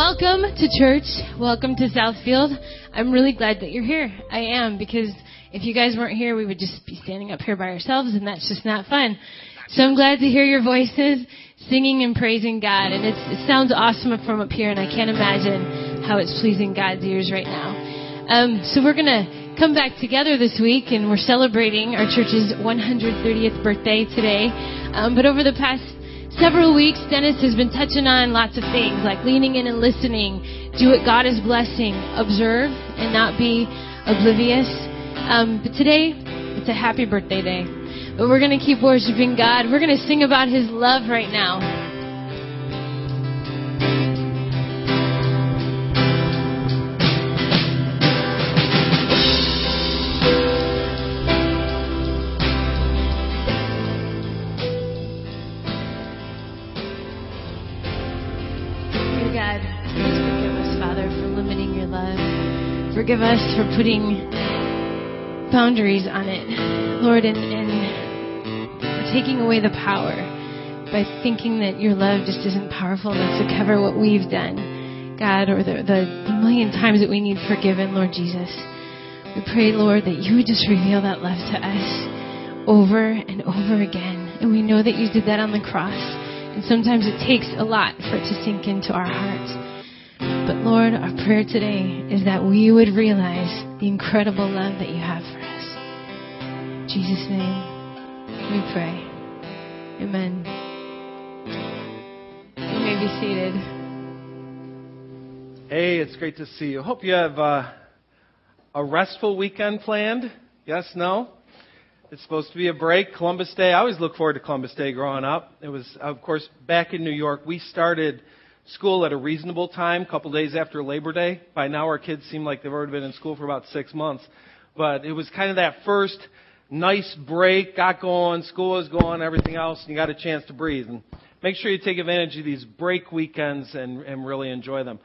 welcome to church. Welcome to Southfield. I'm really glad that you're here. I am because if you guys weren't here, we would just be standing up here by ourselves, and that's just not fun. So I'm glad to hear your voices singing and praising God, and it sounds awesome from up here, and I can't imagine how it's pleasing God's ears right now. Um, so we're gonna come back together this week, and we're celebrating our church's 130th birthday today. Um, but over the past several weeks, Dennis has been touching on lots of things like leaning in and listening, do what God is blessing, observe and not be oblivious. Um, but today, it's a happy birthday day. But we're going to keep worshiping God. We're going to sing about His love right now. Forgive us for putting boundaries on it, Lord, and, and taking away the power by thinking that your love just isn't powerful enough to cover what we've done, God, or the, the, the million times that we need forgiven, Lord Jesus. We pray, Lord, that you would just reveal that love to us over and over again. And we know that you did that on the cross. And sometimes it takes a lot for it to sink into our hearts. But Lord, our prayer today is that we would realize the incredible love that you have for us. In Jesus' name, we pray. Amen. You may be seated. Hey, it's great to see you. Hope you have uh, a restful weekend planned. Yes, no? It's supposed to be a break. Columbus Day. I always look forward to Columbus Day growing up. It was, of course, back in New York. We started school at a reasonable time, a couple days after Labor Day. By now, our kids seem like they've already been in school for about six months. But it was kind of that first nice break, got going, school was going, everything else, and you got a chance to breathe. And make sure you take advantage of these break weekends and, and really enjoy them.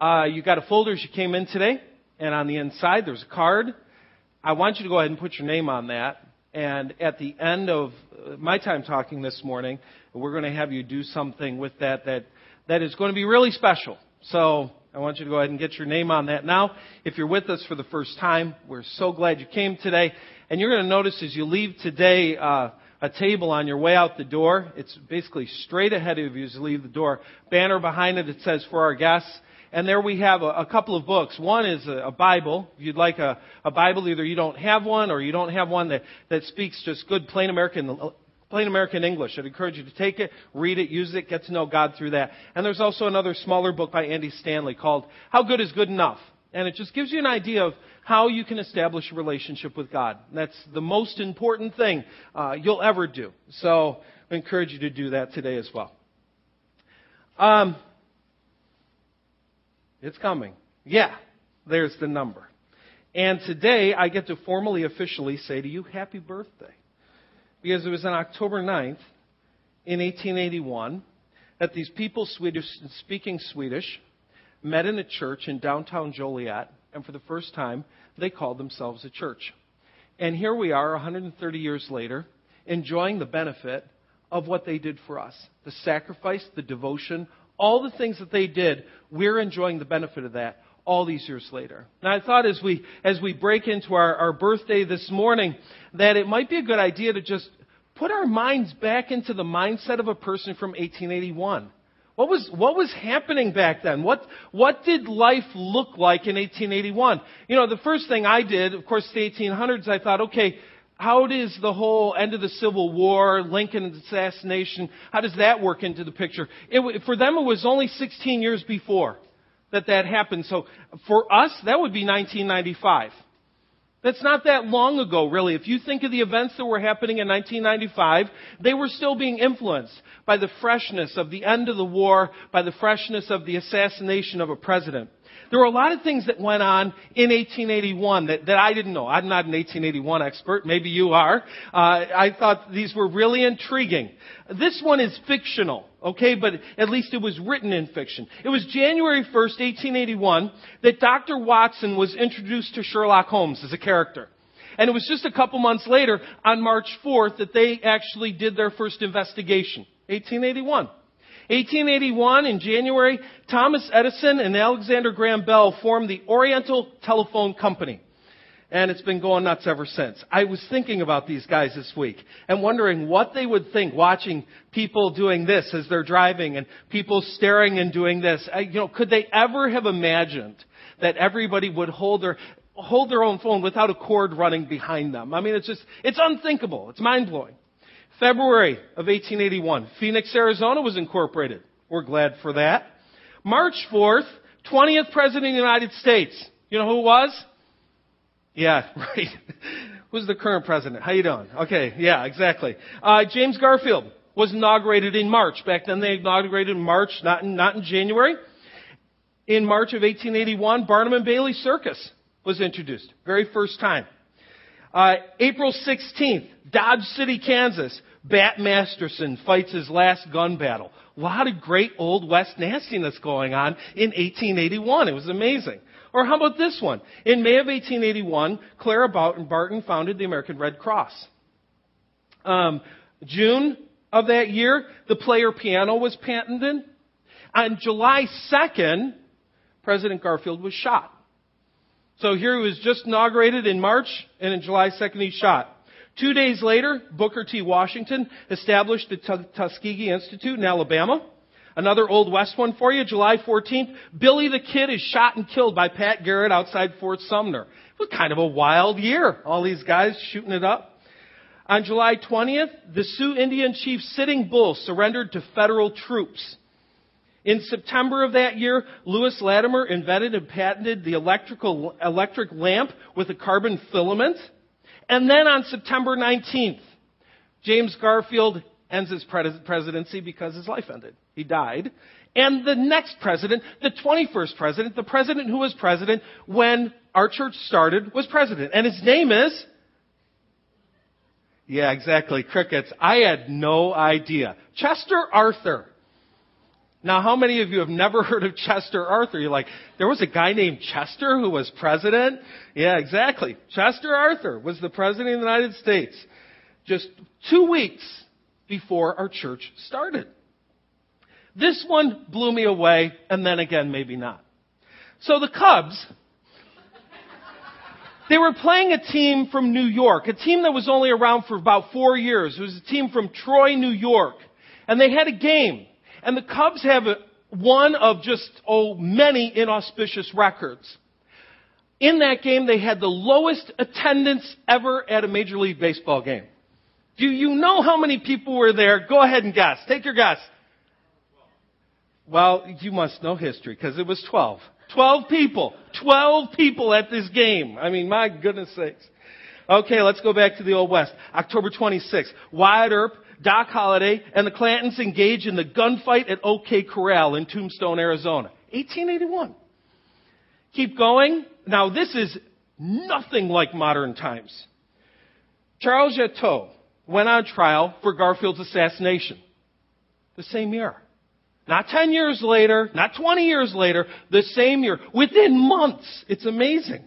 Uh, you got a folder as you came in today, and on the inside there's a card. I want you to go ahead and put your name on that. And at the end of my time talking this morning, we're going to have you do something with that that that is going to be really special. So I want you to go ahead and get your name on that now. If you're with us for the first time, we're so glad you came today. And you're going to notice as you leave today, uh, a table on your way out the door. It's basically straight ahead of you as you leave the door. Banner behind it, it says for our guests. And there we have a, a couple of books. One is a, a Bible. If you'd like a, a Bible, either you don't have one or you don't have one that, that speaks just good plain American plain American English. I'd encourage you to take it, read it, use it, get to know God through that. And there's also another smaller book by Andy Stanley called How Good is Good Enough? And it just gives you an idea of how you can establish a relationship with God. That's the most important thing uh, you'll ever do. So I encourage you to do that today as well. Um, it's coming. Yeah, there's the number. And today I get to formally, officially say to you, Happy birthday because it was on October 9th in 1881 that these people Swedish, speaking Swedish met in a church in downtown Joliet, and for the first time, they called themselves a church. And here we are, 130 years later, enjoying the benefit of what they did for us the sacrifice, the devotion, all the things that they did. We're enjoying the benefit of that all these years later. Now I thought as we, as we break into our, our birthday this morning, that it might be a good idea to just put our minds back into the mindset of a person from 1881. What was, what was happening back then? What, what did life look like in 1881? You know, the first thing I did, of course, the 1800s, I thought, okay, how does the whole end of the Civil War, Lincoln's assassination, how does that work into the picture? It, for them, it was only 16 years before that that happened. So for us, that would be 1995. That's not that long ago, really. If you think of the events that were happening in 1995, they were still being influenced by the freshness of the end of the war, by the freshness of the assassination of a president. There were a lot of things that went on in 1881 that, that I didn't know. I'm not an 1881 expert. Maybe you are. Uh, I thought these were really intriguing. This one is fictional, okay, but at least it was written in fiction. It was January 1st, 1881, that Dr. Watson was introduced to Sherlock Holmes as a character. And it was just a couple months later, on March 4th, that they actually did their first investigation. 1881. 1881, in January, Thomas Edison and Alexander Graham Bell formed the Oriental Telephone Company. And it's been going nuts ever since. I was thinking about these guys this week and wondering what they would think watching people doing this as they're driving and people staring and doing this. I, you know, could they ever have imagined that everybody would hold their, hold their own phone without a cord running behind them? I mean, it's just, it's unthinkable. It's mind blowing. February of 1881, Phoenix, Arizona was incorporated. We're glad for that. March 4th, 20th President of the United States. You know who it was? Yeah, right. Who's the current president? How you doing? Okay, yeah, exactly. Uh, James Garfield was inaugurated in March. Back then they inaugurated in March, not in, not in January. In March of 1881, Barnum and Bailey Circus was introduced. Very first time. Uh, April 16th, Dodge City, Kansas. Bat Masterson fights his last gun battle. A lot of great old West nastiness going on in 1881. It was amazing. Or how about this one? In May of 1881, Clara Barton founded the American Red Cross. Um, June of that year, the player piano was patented. On July 2nd, President Garfield was shot. So here he was just inaugurated in March, and in July 2nd he's shot. Two days later, Booker T. Washington established the Tuskegee Institute in Alabama. Another Old West one for you, July 14th. Billy the Kid is shot and killed by Pat Garrett outside Fort Sumner. It was kind of a wild year. All these guys shooting it up. On July 20th, the Sioux Indian chief Sitting Bull surrendered to federal troops. In September of that year, Lewis Latimer invented and patented the electrical, electric lamp with a carbon filament. And then on September 19th, James Garfield ends his presidency because his life ended. He died. And the next president, the 21st president, the president who was president when our church started was president. And his name is? Yeah, exactly. Crickets. I had no idea. Chester Arthur. Now, how many of you have never heard of Chester Arthur? You're like, there was a guy named Chester who was president? Yeah, exactly. Chester Arthur was the president of the United States. Just two weeks before our church started. This one blew me away, and then again, maybe not. So the Cubs, they were playing a team from New York, a team that was only around for about four years. It was a team from Troy, New York. And they had a game. And the Cubs have one of just, oh, many inauspicious records. In that game, they had the lowest attendance ever at a Major League Baseball game. Do you know how many people were there? Go ahead and guess. Take your guess. Well, you must know history because it was 12. 12 people. 12 people at this game. I mean, my goodness sakes. Okay, let's go back to the Old West. October 26th. Wyatt Earp, Doc Holliday, and the Clantons engage in the gunfight at OK Corral in Tombstone, Arizona. 1881. Keep going. Now, this is nothing like modern times. Charles Guiteau went on trial for Garfield's assassination. The same year. Not 10 years later, not 20 years later, the same year. Within months. It's amazing.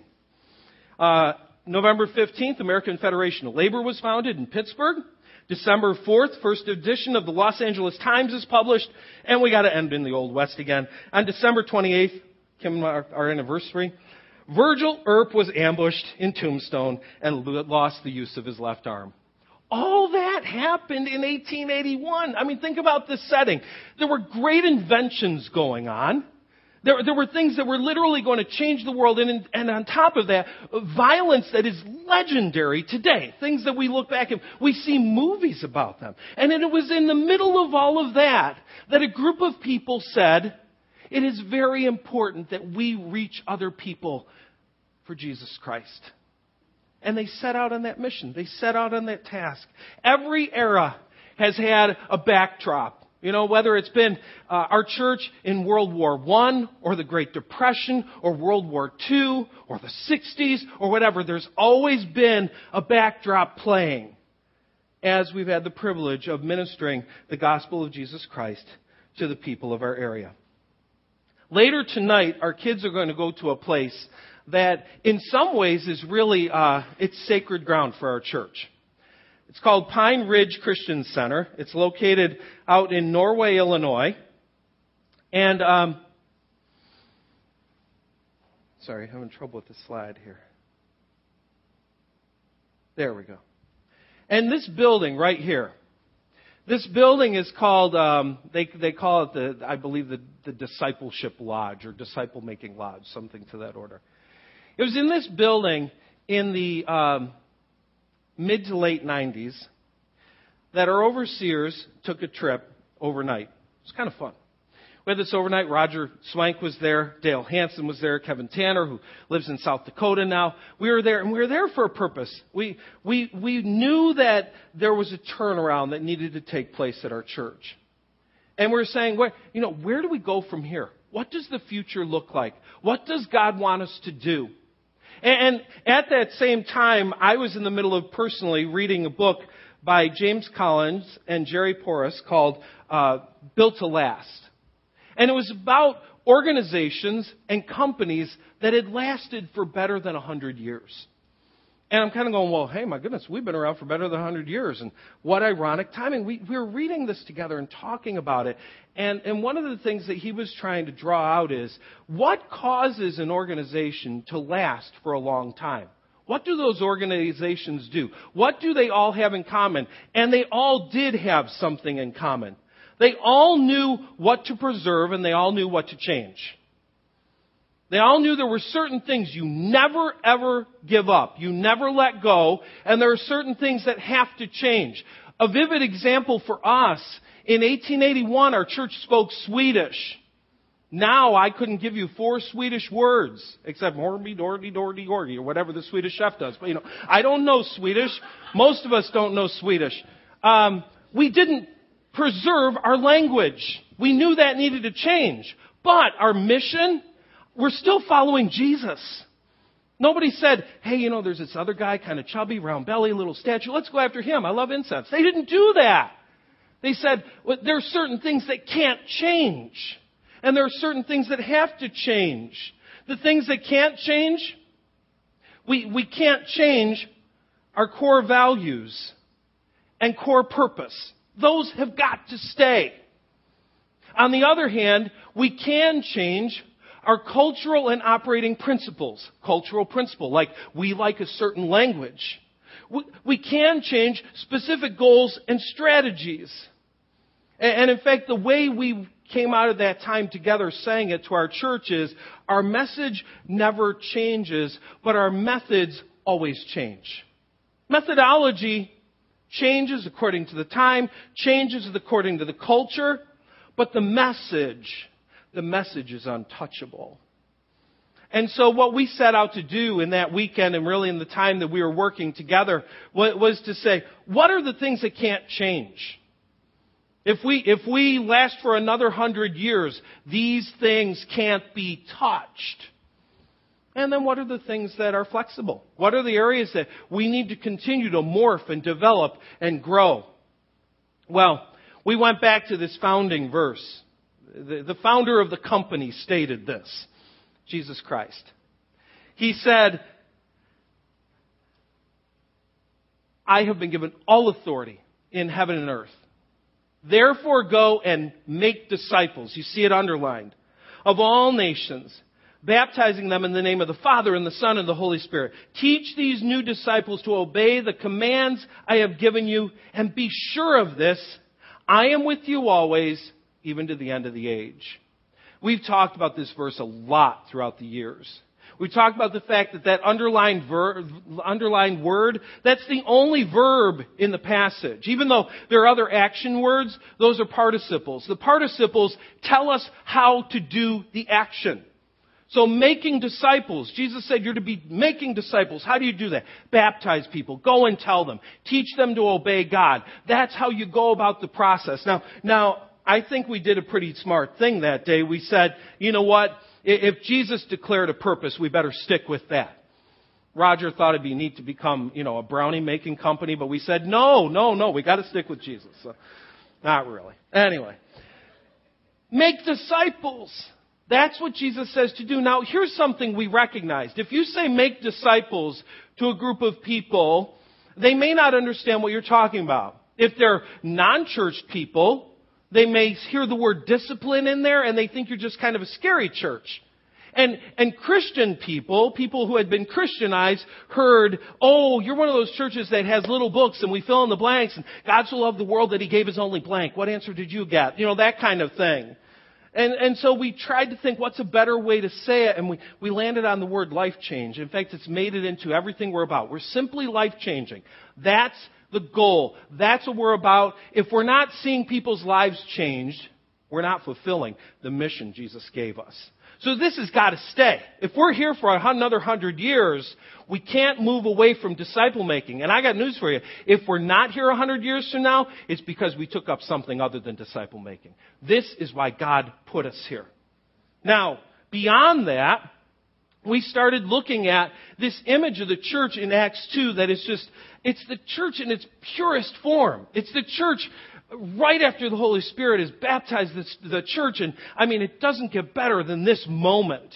Uh, November 15th, American Federation of Labor was founded in Pittsburgh. December 4th, first edition of the Los Angeles Times is published, and we got to end in the Old West again. On December 28th, Kim, our, our anniversary, Virgil Earp was ambushed in Tombstone and lost the use of his left arm. All that happened in 1881. I mean, think about this setting. There were great inventions going on. There, there were things that were literally going to change the world, and, and on top of that, violence that is legendary today. Things that we look back and we see movies about them. And it was in the middle of all of that that a group of people said, it is very important that we reach other people for Jesus Christ. And they set out on that mission. They set out on that task. Every era has had a backdrop. You know, whether it's been uh, our church in World War I, or the Great Depression, or World War II, or the 60s, or whatever, there's always been a backdrop playing as we've had the privilege of ministering the gospel of Jesus Christ to the people of our area. Later tonight, our kids are going to go to a place that in some ways is really, uh, it's sacred ground for our church. It's called Pine Ridge Christian Center. It's located out in Norway, Illinois. And, um, sorry, having trouble with the slide here. There we go. And this building right here, this building is called, um, they, they call it the, I believe, the, the Discipleship Lodge or Disciple Making Lodge, something to that order. It was in this building in the um, mid to late 90s that our overseers took a trip overnight. It was kind of fun. We had this overnight. Roger Swank was there. Dale Hanson was there. Kevin Tanner, who lives in South Dakota now. We were there, and we were there for a purpose. We, we, we knew that there was a turnaround that needed to take place at our church. And we were saying, where, you know, where do we go from here? What does the future look like? What does God want us to do? And, at that same time, I was in the middle of personally reading a book by James Collins and Jerry Porras called uh, Built to Last. And it was about organizations and companies that had lasted for better than 100 years. And I'm kind of going, well, hey, my goodness, we've been around for better than 100 years. And what ironic timing. We, we were reading this together and talking about it. And, and one of the things that he was trying to draw out is what causes an organization to last for a long time? What do those organizations do? What do they all have in common? And they all did have something in common. They all knew what to preserve and they all knew what to change. They all knew there were certain things you never ever give up. You never let go. And there are certain things that have to change. A vivid example for us, in 1881 our church spoke Swedish. Now I couldn't give you four Swedish words, except Horby, Dordy, Dordy, Orgy, or whatever the Swedish chef does. But you know, I don't know Swedish. Most of us don't know Swedish. Um, we didn't preserve our language. We knew that needed to change. But our mission, we're still following Jesus. Nobody said, hey, you know, there's this other guy, kind of chubby, round belly, little statue. Let's go after him. I love incense. They didn't do that. They said, well, there are certain things that can't change. And there are certain things that have to change. The things that can't change, we, we can't change our core values and core purpose. Those have got to stay. On the other hand, we can change our cultural and operating principles. Cultural principle, like we like a certain language. We can change specific goals and strategies. And in fact, the way we came out of that time together saying it to our church is our message never changes, but our methods always change. Methodology changes according to the time, changes according to the culture, but the message, the message is untouchable. And so what we set out to do in that weekend and really in the time that we were working together was to say, what are the things that can't change? If we, if we last for another hundred years, these things can't be touched. And then what are the things that are flexible? What are the areas that we need to continue to morph and develop and grow? Well, we went back to this founding verse. The, the founder of the company stated this. Jesus Christ. He said, I have been given all authority in heaven and earth. Therefore go and make disciples. You see it underlined. Of all nations baptizing them in the name of the Father and the Son and the Holy Spirit. Teach these new disciples to obey the commands I have given you, and be sure of this, I am with you always, even to the end of the age. We've talked about this verse a lot throughout the years. We talked about the fact that that underlined, ver- underlined word, that's the only verb in the passage. Even though there are other action words, those are participles. The participles tell us how to do the action. So making disciples, Jesus said you're to be making disciples. How do you do that? Baptize people. Go and tell them. Teach them to obey God. That's how you go about the process. Now, now, I think we did a pretty smart thing that day. We said, you know what? If Jesus declared a purpose, we better stick with that. Roger thought it'd be neat to become, you know, a brownie making company, but we said, no, no, no, we gotta stick with Jesus. So, not really. Anyway. Make disciples. That's what Jesus says to do. Now, here's something we recognized. If you say make disciples to a group of people, they may not understand what you're talking about. If they're non-church people, They may hear the word discipline in there and they think you're just kind of a scary church. And, and Christian people, people who had been Christianized, heard, oh, you're one of those churches that has little books and we fill in the blanks and God so loved the world that he gave his only blank. What answer did you get? You know, that kind of thing. And, and so we tried to think what's a better way to say it and we, we landed on the word life change. In fact, it's made it into everything we're about. We're simply life changing. That's the goal. That's what we're about. If we're not seeing people's lives changed, we're not fulfilling the mission Jesus gave us. So this has got to stay. If we're here for another hundred years, we can't move away from disciple making. And I got news for you. If we're not here a hundred years from now, it's because we took up something other than disciple making. This is why God put us here. Now, beyond that, we started looking at this image of the church in Acts 2 that is just, it's the church in its purest form. It's the church right after the Holy Spirit has baptized the church. And I mean, it doesn't get better than this moment.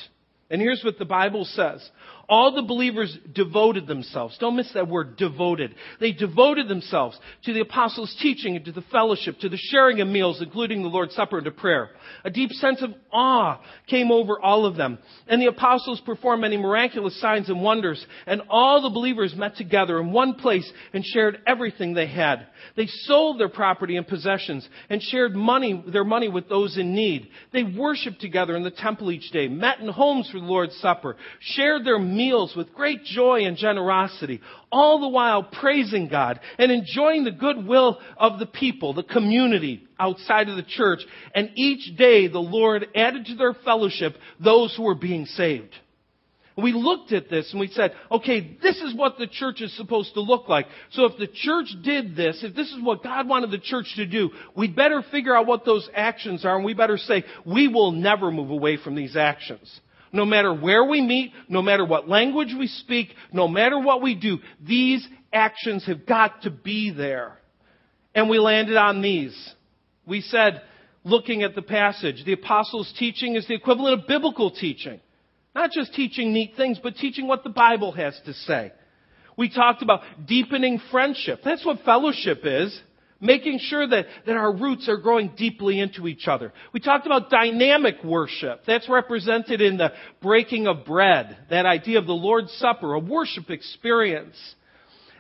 And here's what the Bible says. All the believers devoted themselves. Don't miss that word, devoted. They devoted themselves to the apostles' teaching and to the fellowship, to the sharing of meals, including the Lord's Supper and to prayer. A deep sense of awe came over all of them. And the apostles performed many miraculous signs and wonders. And all the believers met together in one place and shared everything they had. They sold their property and possessions and shared money, their money with those in need. They worshiped together in the temple each day, met in homes for the Lord's Supper, shared their meals with great joy and generosity, all the while praising God and enjoying the goodwill of the people, the community outside of the church. And each day the Lord added to their fellowship those who were being saved. We looked at this and we said, okay, this is what the church is supposed to look like. So if the church did this, if this is what God wanted the church to do, we'd better figure out what those actions are and we better say, we will never move away from these actions. No matter where we meet, no matter what language we speak, no matter what we do, these actions have got to be there. And we landed on these. We said, looking at the passage, the apostles' teaching is the equivalent of biblical teaching. Not just teaching neat things, but teaching what the Bible has to say. We talked about deepening friendship. That's what fellowship is making sure that, that our roots are growing deeply into each other. We talked about dynamic worship. That's represented in the breaking of bread, that idea of the Lord's Supper, a worship experience.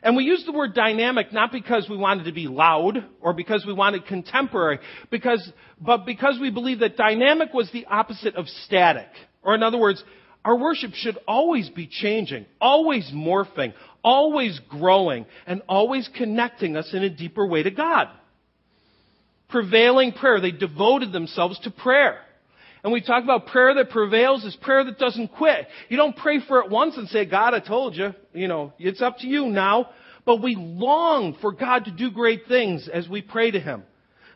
And we use the word dynamic not because we wanted to be loud or because we wanted contemporary, because, but because we believe that dynamic was the opposite of static. Or in other words, our worship should always be changing, always morphing, always growing, and always connecting us in a deeper way to God. Prevailing prayer, they devoted themselves to prayer. And we talk about prayer that prevails is prayer that doesn't quit. You don't pray for it once and say, God, I told you, you know, it's up to you now. But we long for God to do great things as we pray to Him.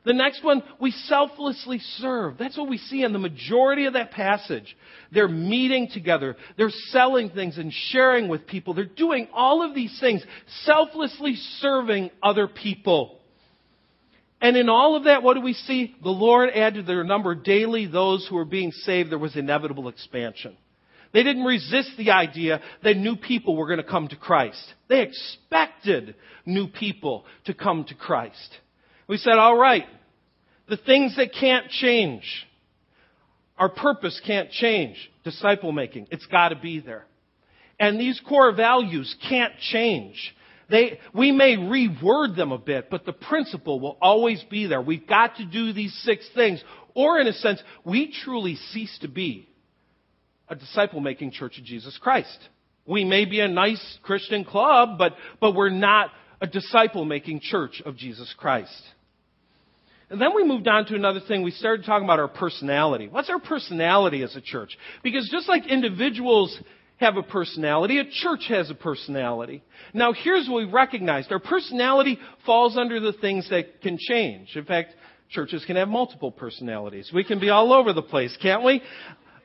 The next one, we selflessly serve. That's what we see in the majority of that passage. They're meeting together. They're selling things and sharing with people. They're doing all of these things, selflessly serving other people. And in all of that, what do we see? The Lord added to their number daily those who were being saved. There was inevitable expansion. They didn't resist the idea that new people were going to come to Christ. They expected new people to come to Christ. We said, all right, the things that can't change, our purpose can't change. Disciple making, it's got to be there. And these core values can't change. They, we may reword them a bit, but the principle will always be there. We've got to do these six things. Or in a sense, we truly cease to be a disciple making church of Jesus Christ. We may be a nice Christian club, but, but we're not a disciple making church of Jesus Christ. And then we moved on to another thing. We started talking about our personality. What's our personality as a church? Because just like individuals have a personality, a church has a personality. Now here's what we recognized. Our personality falls under the things that can change. In fact, churches can have multiple personalities. We can be all over the place, can't we?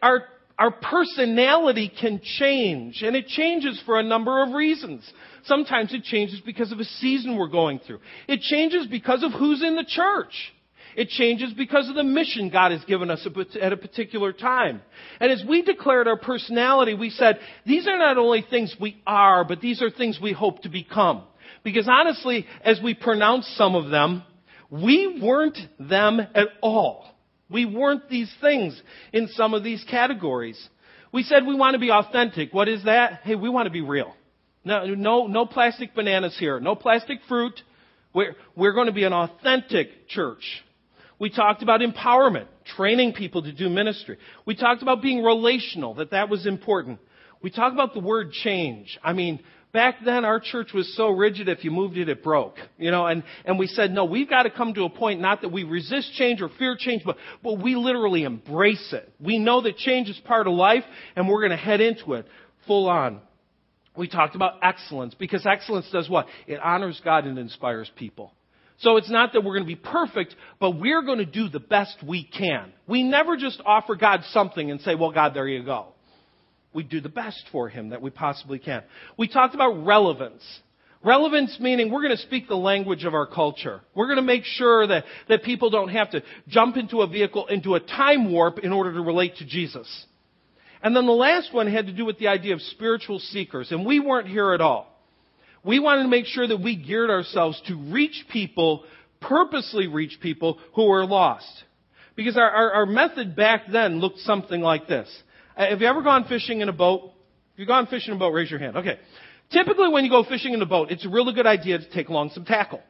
Our our personality can change, and it changes for a number of reasons. Sometimes it changes because of a season we're going through. It changes because of who's in the church. It changes because of the mission God has given us at a particular time. And as we declared our personality, we said, these are not only things we are, but these are things we hope to become. Because honestly, as we pronounce some of them, We weren't them at all. We weren't these things in some of these categories. We said we want to be authentic. What is that? Hey, we want to be real. No, no, no plastic bananas here. No plastic fruit. We're, we're going to be an authentic church. We talked about empowerment, training people to do ministry. We talked about being relational, that that was important. We talk about the word change. I mean, back then our church was so rigid if you moved it, it broke. You know, and, and we said, no, we've got to come to a point not that we resist change or fear change, but, but we literally embrace it. We know that change is part of life and we're going to head into it full on. We talked about excellence because excellence does what? It honors God and inspires people. So it's not that we're going to be perfect, but we're going to do the best we can. We never just offer God something and say, well, God, there you go. We do the best for Him that we possibly can. We talked about relevance. Relevance meaning we're going to speak the language of our culture. We're going to make sure that, that people don't have to jump into a vehicle, into a time warp in order to relate to Jesus. And then the last one had to do with the idea of spiritual seekers, and we weren't here at all. We wanted to make sure that we geared ourselves to reach people, purposely reach people who are lost. Because our, our, our method back then looked something like this. Uh, have you ever gone fishing in a boat? If you've gone fishing in a boat, raise your hand. Okay. Typically when you go fishing in a boat, it's a really good idea to take along some tackle.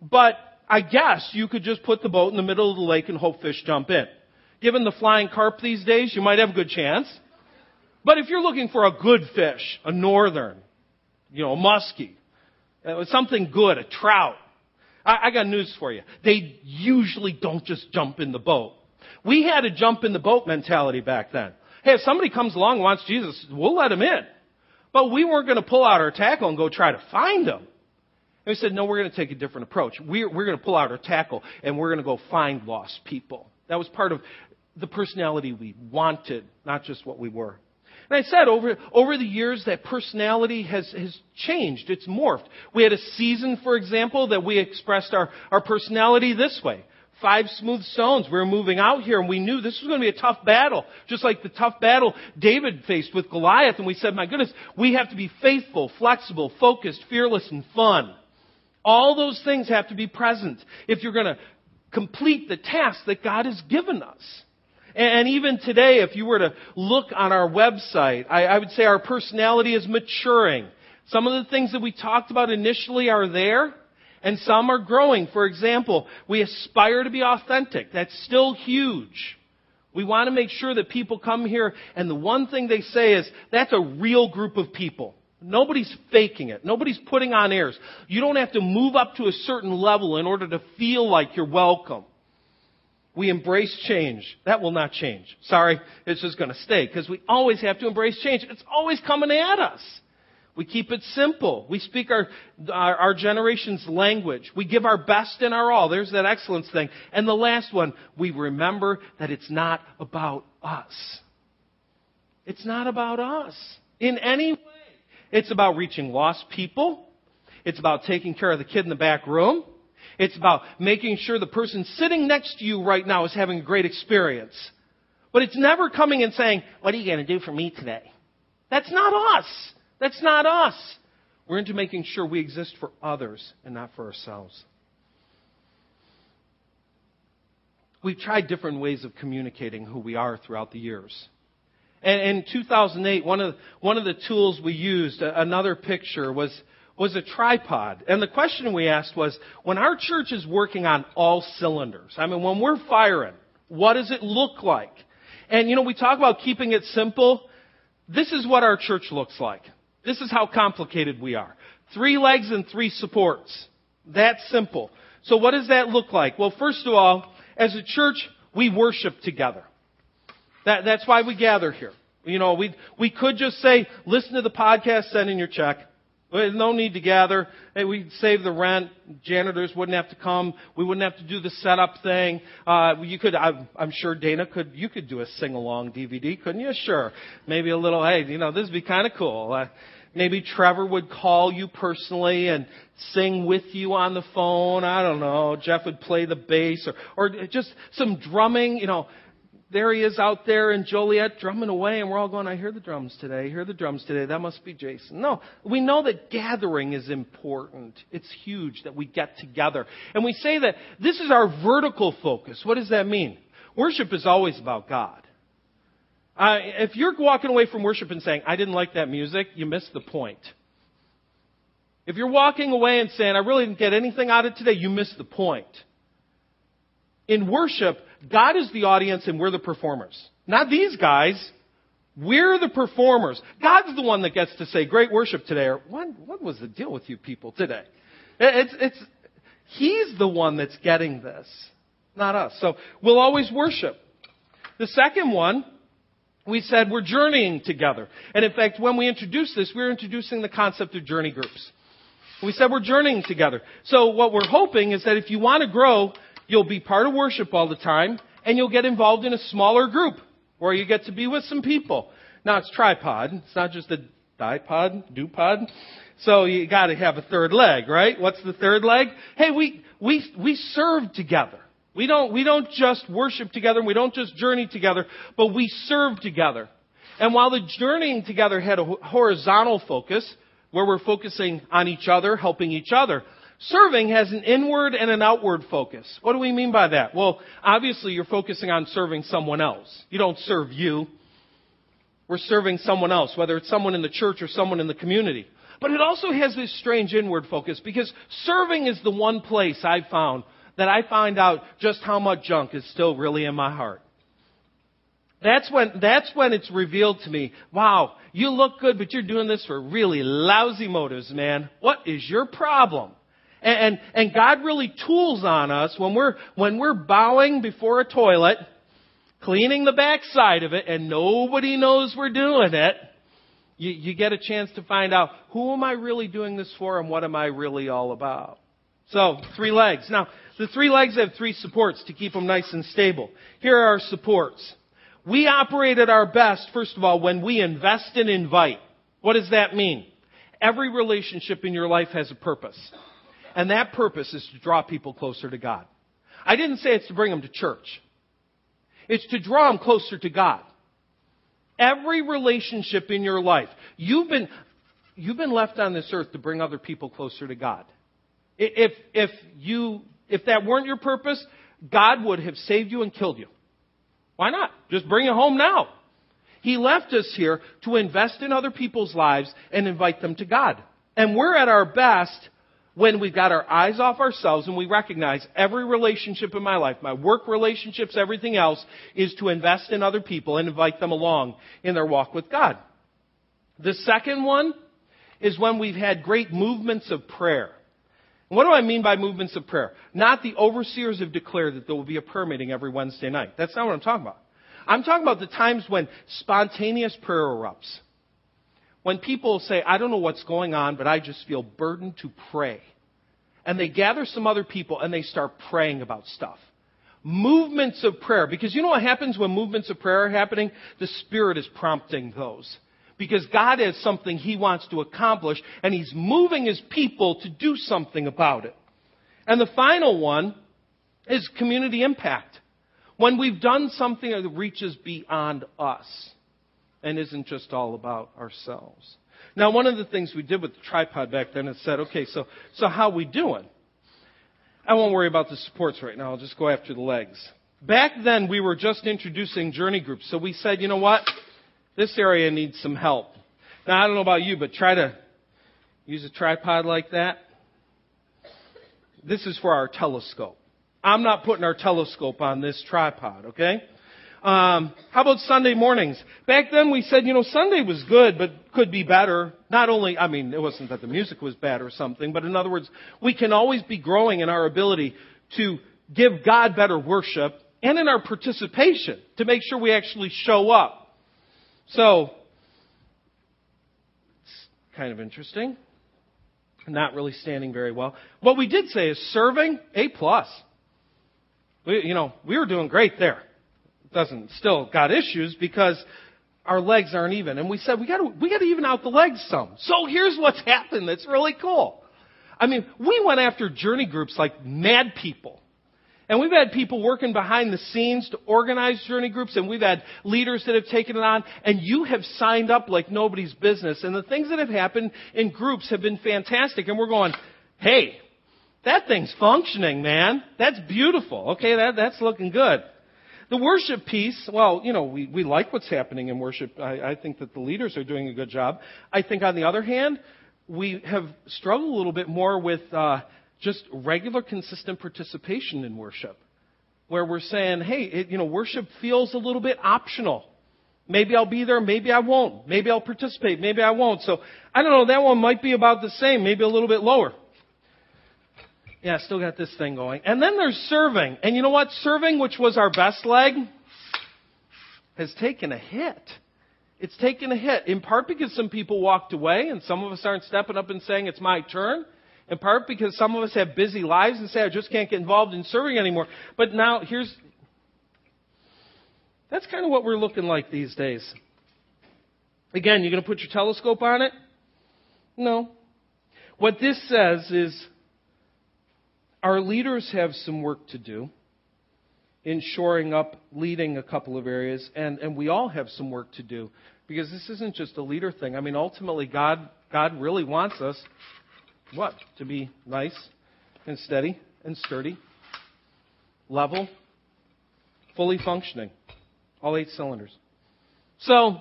But I guess you could just put the boat in the middle of the lake and hope fish jump in. Given the flying carp these days, you might have a good chance. But if you're looking for a good fish, a northern, you know, a muskie, uh, something good, a trout, I, I got news for you. They usually don't just jump in the boat. We had a jump in the boat mentality back then. Hey, if somebody comes along and wants Jesus, we'll let him in. But we weren't going to pull out our tackle and go try to find him. And we said, no, we're going to take a different approach. We're, we're going to pull out our tackle and we're going to go find lost people. That was part of the personality we wanted, not just what we were. And I said over, over the years that personality has, has changed. It's morphed. We had a season, for example, that we expressed our, our personality this way. Five smooth stones. We were moving out here and we knew this was going to be a tough battle. Just like the tough battle David faced with Goliath. And we said, my goodness, we have to be faithful, flexible, focused, fearless, and fun. All those things have to be present if you're going to complete the task that God has given us. And even today, if you were to look on our website, I, I would say our personality is maturing. Some of the things that we talked about initially are there, and some are growing. For example, we aspire to be authentic. That's still huge. We want to make sure that people come here and the one thing they say is, that's a real group of people. Nobody's faking it. Nobody's putting on airs. You don't have to move up to a certain level in order to feel like you're welcome we embrace change. That will not change. Sorry, it's just going to stay because we always have to embrace change. It's always coming at us. We keep it simple. We speak our, our, our, generation's language. We give our best and our all. There's that excellence thing. And the last one, we remember that it's not about us. It's not about us in any way. It's about reaching lost people. It's about taking care of the kid in the back room. It's about making sure the person sitting next to you right now is having a great experience. But it's never coming and saying, what are you going to do for me today? That's not us. That's not us. We're into making sure we exist for others and not for ourselves. We've tried different ways of communicating who we are throughout the years. And in 2008, one of, one of the tools we used, another picture, was was a tripod. And the question we asked was, when our church is working on all cylinders, I mean, when we're firing, what does it look like? And you know, we talk about keeping it simple. This is what our church looks like. This is how complicated we are. Three legs and three supports. That's simple. So what does that look like? Well, first of all, as a church, we worship together. That, that's why we gather here. You know, we, we could just say, listen to the podcast, send in your check. There's no need to gather. Hey, we'd save the rent. Janitors wouldn't have to come. We wouldn't have to do the setup thing. Uh, you could, I'm, I'm sure Dana could, you could do a sing-along DVD, couldn't you? Sure. Maybe a little, hey, you know, this would be kind of cool. Uh, maybe Trevor would call you personally and sing with you on the phone. I don't know. Jeff would play the bass or, or just some drumming, you know. there he is out there in Joliet drumming away, and we're all going, I hear the drums today, I hear the drums today, that must be Jason. No, we know that gathering is important. It's huge that we get together. And we say that this is our vertical focus. What does that mean? Worship is always about God. Uh, if you're walking away from worship and saying, I didn't like that music, you missed the point. If you're walking away and saying, I really didn't get anything out of today, you missed the point. In worship, God is the audience and we're the performers. Not these guys. We're the performers. God's the one that gets to say, great worship today, or what, what was the deal with you people today? It's, it's, he's the one that's getting this, not us. So we'll always worship. The second one, we said we're journeying together. And in fact, when we introduced this, we we're introducing the concept of journey groups. We said we're journeying together. So what we're hoping is that if you want to grow, You'll be part of worship all the time, and you'll get involved in a smaller group where you get to be with some people. Now it's tripod. It's not just a dipod, dupod. So you got to have a third leg, right? What's the third leg? Hey, we we we serve together. We don't we don't just worship together. and We don't just journey together, but we serve together. And while the journeying together had a horizontal focus, where we're focusing on each other, helping each other, Serving has an inward and an outward focus. What do we mean by that? Well, obviously you're focusing on serving someone else. You don't serve you. We're serving someone else, whether it's someone in the church or someone in the community. But it also has this strange inward focus because serving is the one place I've found that I find out just how much junk is still really in my heart. That's when, that's when it's revealed to me, wow, you look good, but you're doing this for really lousy motives, man. What is your problem? And, and, God really tools on us when we're, when we're bowing before a toilet, cleaning the backside of it, and nobody knows we're doing it. You, you get a chance to find out who am I really doing this for and what am I really all about. So, three legs. Now, the three legs have three supports to keep them nice and stable. Here are our supports. We operate at our best, first of all, when we invest and invite. What does that mean? Every relationship in your life has a purpose. And that purpose is to draw people closer to God. I didn't say it's to bring them to church. It's to draw them closer to God. Every relationship in your life, you've been, you've been left on this earth to bring other people closer to God. If, if you, if that weren't your purpose, God would have saved you and killed you. Why not? Just bring it home now. He left us here to invest in other people's lives and invite them to God. And we're at our best when we've got our eyes off ourselves and we recognize every relationship in my life, my work relationships, everything else, is to invest in other people and invite them along in their walk with God. The second one is when we've had great movements of prayer. What do I mean by movements of prayer? Not the overseers have declared that there will be a prayer meeting every Wednesday night. That's not what I'm talking about. I'm talking about the times when spontaneous prayer erupts. When people say, I don't know what's going on, but I just feel burdened to pray. And they gather some other people and they start praying about stuff. Movements of prayer. Because you know what happens when movements of prayer are happening? The Spirit is prompting those. Because God has something He wants to accomplish and He's moving His people to do something about it. And the final one is community impact. When we've done something that reaches beyond us and isn't just all about ourselves. Now, one of the things we did with the tripod back then is said, okay, so, so how we doing? I won't worry about the supports right now. I'll just go after the legs. Back then, we were just introducing journey groups. So we said, you know what? This area needs some help. Now, I don't know about you, but try to use a tripod like that. This is for our telescope. I'm not putting our telescope on this tripod, okay? Um, how about Sunday mornings? Back then we said, you know, Sunday was good, but could be better. Not only, I mean, it wasn't that the music was bad or something, but in other words, we can always be growing in our ability to give God better worship and in our participation to make sure we actually show up. So, it's kind of interesting. Not really standing very well. What we did say is serving, A plus. We, you know, we were doing great there doesn't still got issues because our legs aren't even. And we said we got to we got to even out the legs some. So here's what's happened. That's really cool. I mean, we went after journey groups like mad people. And we've had people working behind the scenes to organize journey groups, and we've had leaders that have taken it on, and you have signed up like nobody's business. And the things that have happened in groups have been fantastic. And we're going, hey, that thing's functioning, man. That's beautiful. Okay, that, that's looking good. The worship piece, well, you know, we, we like what's happening in worship. I, I think that the leaders are doing a good job. I think on the other hand, we have struggled a little bit more with uh, just regular, consistent participation in worship, where we're saying, hey, it, you know, worship feels a little bit optional. Maybe I'll be there, maybe I won't. Maybe I'll participate, maybe I won't. So, I don't know, that one might be about the same, maybe a little bit lower. Yeah, still got this thing going. And then there's serving. And you know what? Serving, which was our best leg, has taken a hit. It's taken a hit, in part because some people walked away and some of us aren't stepping up and saying it's my turn in part because some of us have busy lives and say, I just can't get involved in serving anymore. But now, here's that's kind of what we're looking like these days. Again, you're going to put your telescope on it? No. What this says is our leaders have some work to do in shoring up, leading a couple of areas, and, and we all have some work to do because this isn't just a leader thing. I mean, ultimately, God, God really wants us what? To be nice and steady and sturdy, level, fully functioning, all eight cylinders. So,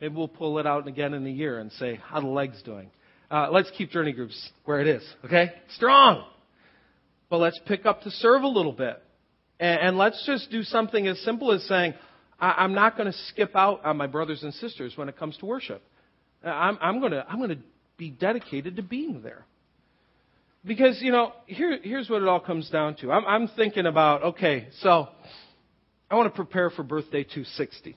maybe we'll pull it out again in a year and say, how the legs doing? Uh, let's keep journey groups where it is, okay? Strong. But let's pick up to serve a little bit. And, and let's just do something as simple as saying, I, am not going to skip out on my brothers and sisters when it comes to worship. I'm, I'm going to I'm going to be dedicated to being there. Because, you know, here, here's what it all comes down to. I'm, I'm thinking about, okay, so I want to prepare for birthday 260.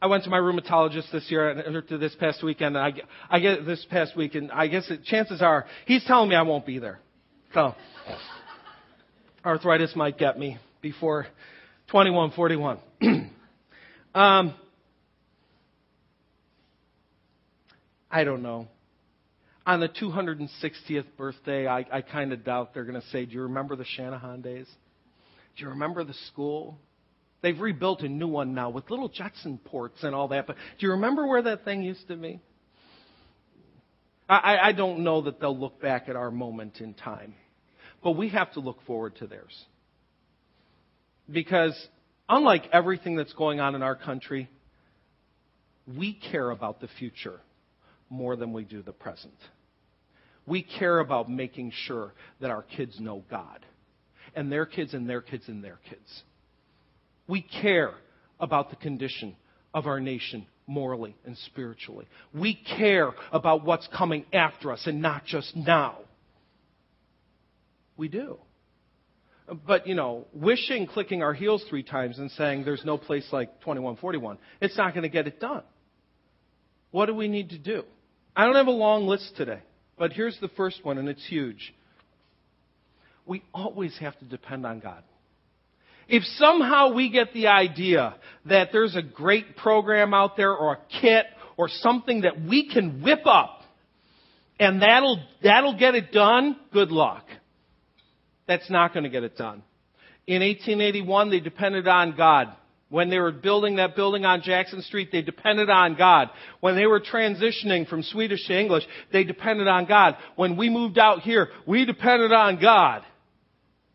I went to my rheumatologist this year, or to this past weekend, and I, I get this past week, and I guess it, chances are he's telling me I won't be there. So, arthritis might get me before 2141. um, I don't know. On the 260th birthday, I, I kind of doubt they're going to say, Do you remember the Shanahan days? Do you remember the school? They've rebuilt a new one now with little Jetson ports and all that. But do you remember where that thing used to be? I, I don't know that they'll look back at our moment in time. But we have to look forward to theirs. Because unlike everything that's going on in our country, we care about the future more than we do the present. We care about making sure that our kids know God, and their kids, and their kids, and their kids. We care about the condition of our nation morally and spiritually. We care about what's coming after us and not just now. We do. But, you know, wishing, clicking our heels three times and saying there's no place like 2141, it's not going to get it done. What do we need to do? I don't have a long list today, but here's the first one, and it's huge. We always have to depend on God. If somehow we get the idea that there's a great program out there or a kit or something that we can whip up and that'll, that'll get it done, good luck. That's not going to get it done. In 1881, they depended on God. When they were building that building on Jackson Street, they depended on God. When they were transitioning from Swedish to English, they depended on God. When we moved out here, we depended on God.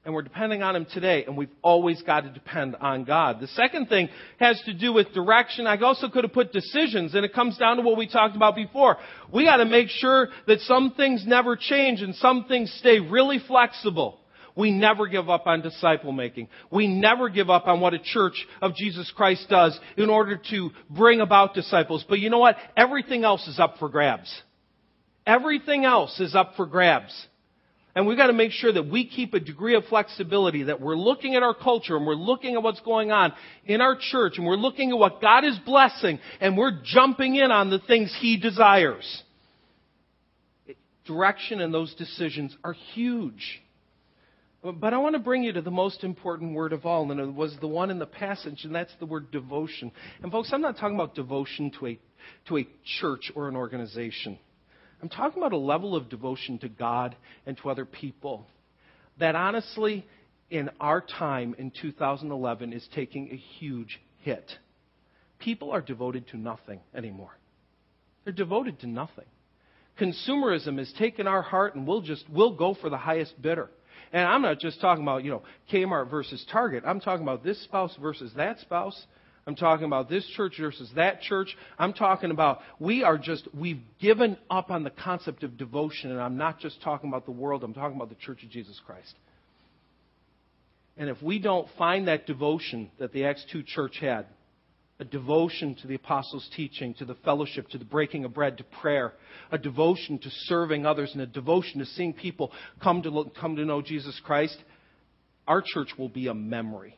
And we're depending on Him today, and we've always got to depend on God. The second thing has to do with direction. I also could have put decisions, and it comes down to what we talked about before. We got to make sure that some things never change and some things stay really flexible. We never give up on disciple making. We never give up on what a church of Jesus Christ does in order to bring about disciples. But you know what? Everything else is up for grabs. Everything else is up for grabs. And we've got to make sure that we keep a degree of flexibility, that we're looking at our culture and we're looking at what's going on in our church and we're looking at what God is blessing and we're jumping in on the things He desires. Direction and those decisions are huge. But I want to bring you to the most important word of all, and it was the one in the passage, and that's the word devotion. And folks, I'm not talking about devotion to a, to a church or an organization. I'm talking about a level of devotion to God and to other people that honestly, in our time in 2011, is taking a huge hit. People are devoted to nothing anymore. They're devoted to nothing. Consumerism has taken our heart and we'll just, we'll go for the highest bidder. And I'm not just talking about, you know, Kmart versus Target. I'm talking about this spouse versus that spouse. I'm talking about this church versus that church. I'm talking about we are just, we've given up on the concept of devotion. And I'm not just talking about the world, I'm talking about the church of Jesus Christ. And if we don't find that devotion that the Acts 2 church had, a devotion to the apostles' teaching, to the fellowship, to the breaking of bread, to prayer, a devotion to serving others, and a devotion to seeing people come to, look, come to know Jesus Christ, our church will be a memory.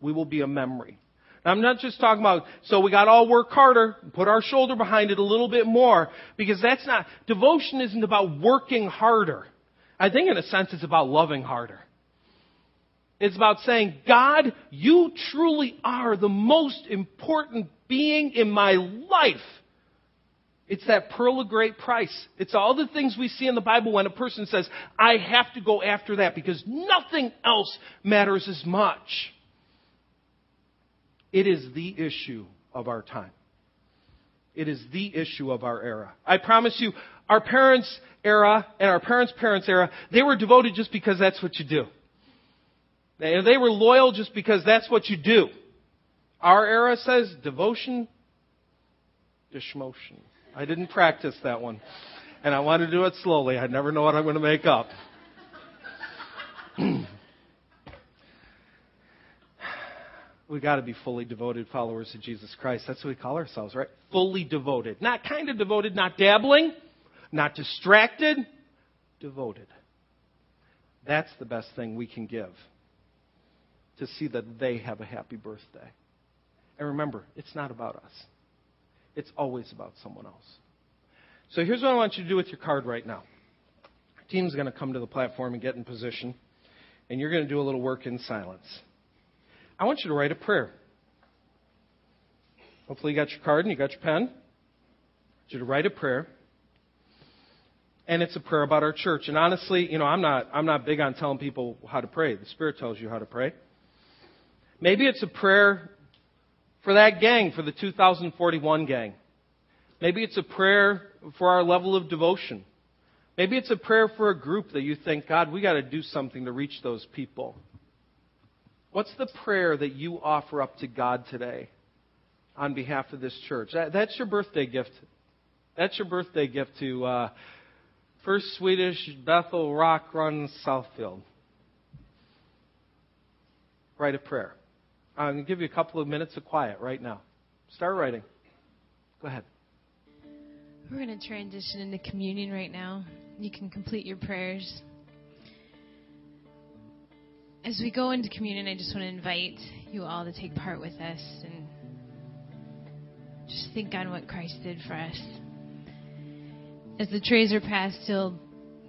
We will be a memory. I'm not just talking about, so we got all work harder, put our shoulder behind it a little bit more, because that's not, devotion isn't about working harder. I think in a sense it's about loving harder. It's about saying, God, you truly are the most important being in my life. It's that pearl of great price. It's all the things we see in the Bible when a person says, I have to go after that because nothing else matters as much. It is the issue of our time. It is the issue of our era. I promise you, our parents' era and our parents' parents' era, they were devoted just because that's what you do. They were loyal just because that's what you do. Our era says devotion, dishmotion. I didn't practice that one. And I want to do it slowly. I never know what I'm going to make up. we got to be fully devoted followers of Jesus Christ. That's what we call ourselves, right? Fully devoted. Not kind of devoted, not dabbling, not distracted, devoted. That's the best thing we can give to see that they have a happy birthday. And remember, it's not about us. It's always about someone else. So here's what I want you to do with your card right now. Our team's going to come to the platform and get in position, and you're going to do a little work in silence. I want you to write a prayer. Hopefully, you got your card and you got your pen. I want you to write a prayer. And it's a prayer about our church. And honestly, you know, I'm not, I'm not big on telling people how to pray. The Spirit tells you how to pray. Maybe it's a prayer for that gang, for the 2041 gang. Maybe it's a prayer for our level of devotion. Maybe it's a prayer for a group that you think, God, we got to do something to reach those people. What's the prayer that you offer up to God today on behalf of this church? That, that's your birthday gift. That's your birthday gift to uh, First Swedish Bethel Rock Run Southfield. Write a prayer. I'm going to give you a couple of minutes of quiet right now. Start writing. Go ahead. We're going to transition into communion right now. You can complete your prayers. As we go into communion, I just want to invite you all to take part with us and just think on what Christ did for us. As the trays are passed, still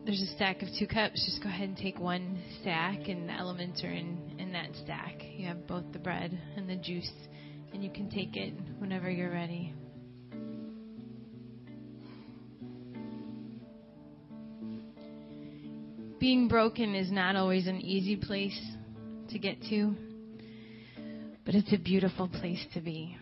there's a stack of two cups. Just go ahead and take one stack, and the elements are in, in that stack. You have both the bread and the juice, and you can take it whenever you're ready. Being broken is not always an easy place to get to, but it's a beautiful place to be.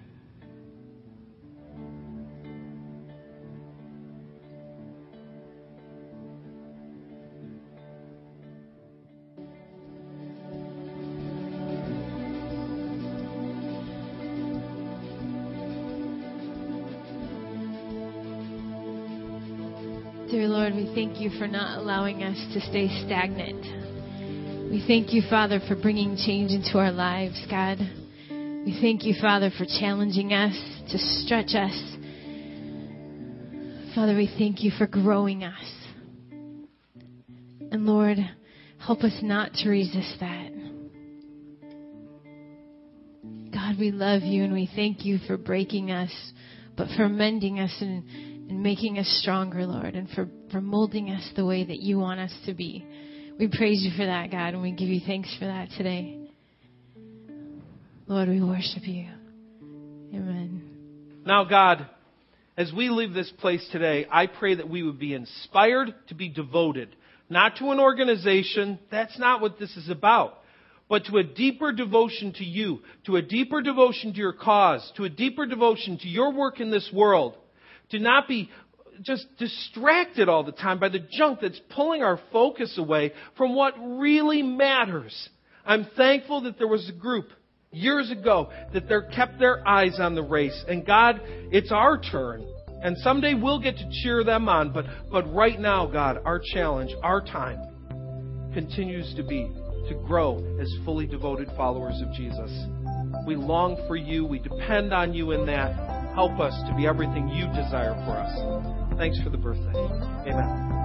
You for not allowing us to stay stagnant. We thank you, Father, for bringing change into our lives, God. We thank you, Father, for challenging us, to stretch us. Father, we thank you for growing us. And Lord, help us not to resist that. God, we love you and we thank you for breaking us, but for mending us and and making us stronger, Lord, and for, for molding us the way that you want us to be. We praise you for that, God, and we give you thanks for that today. Lord, we worship you. Amen. Now, God, as we leave this place today, I pray that we would be inspired to be devoted not to an organization. That's not what this is about. But to a deeper devotion to you, to a deeper devotion to your cause, to a deeper devotion to your work in this world. To not be just distracted all the time by the junk that's pulling our focus away from what really matters. I'm thankful that there was a group years ago that they kept their eyes on the race. And God, it's our turn. And someday we'll get to cheer them on. But, but right now, God, our challenge, our time continues to be to grow as fully devoted followers of Jesus. We long for you. We depend on you in that. Help us to be everything you desire for us. Thanks for the birthday. Amen.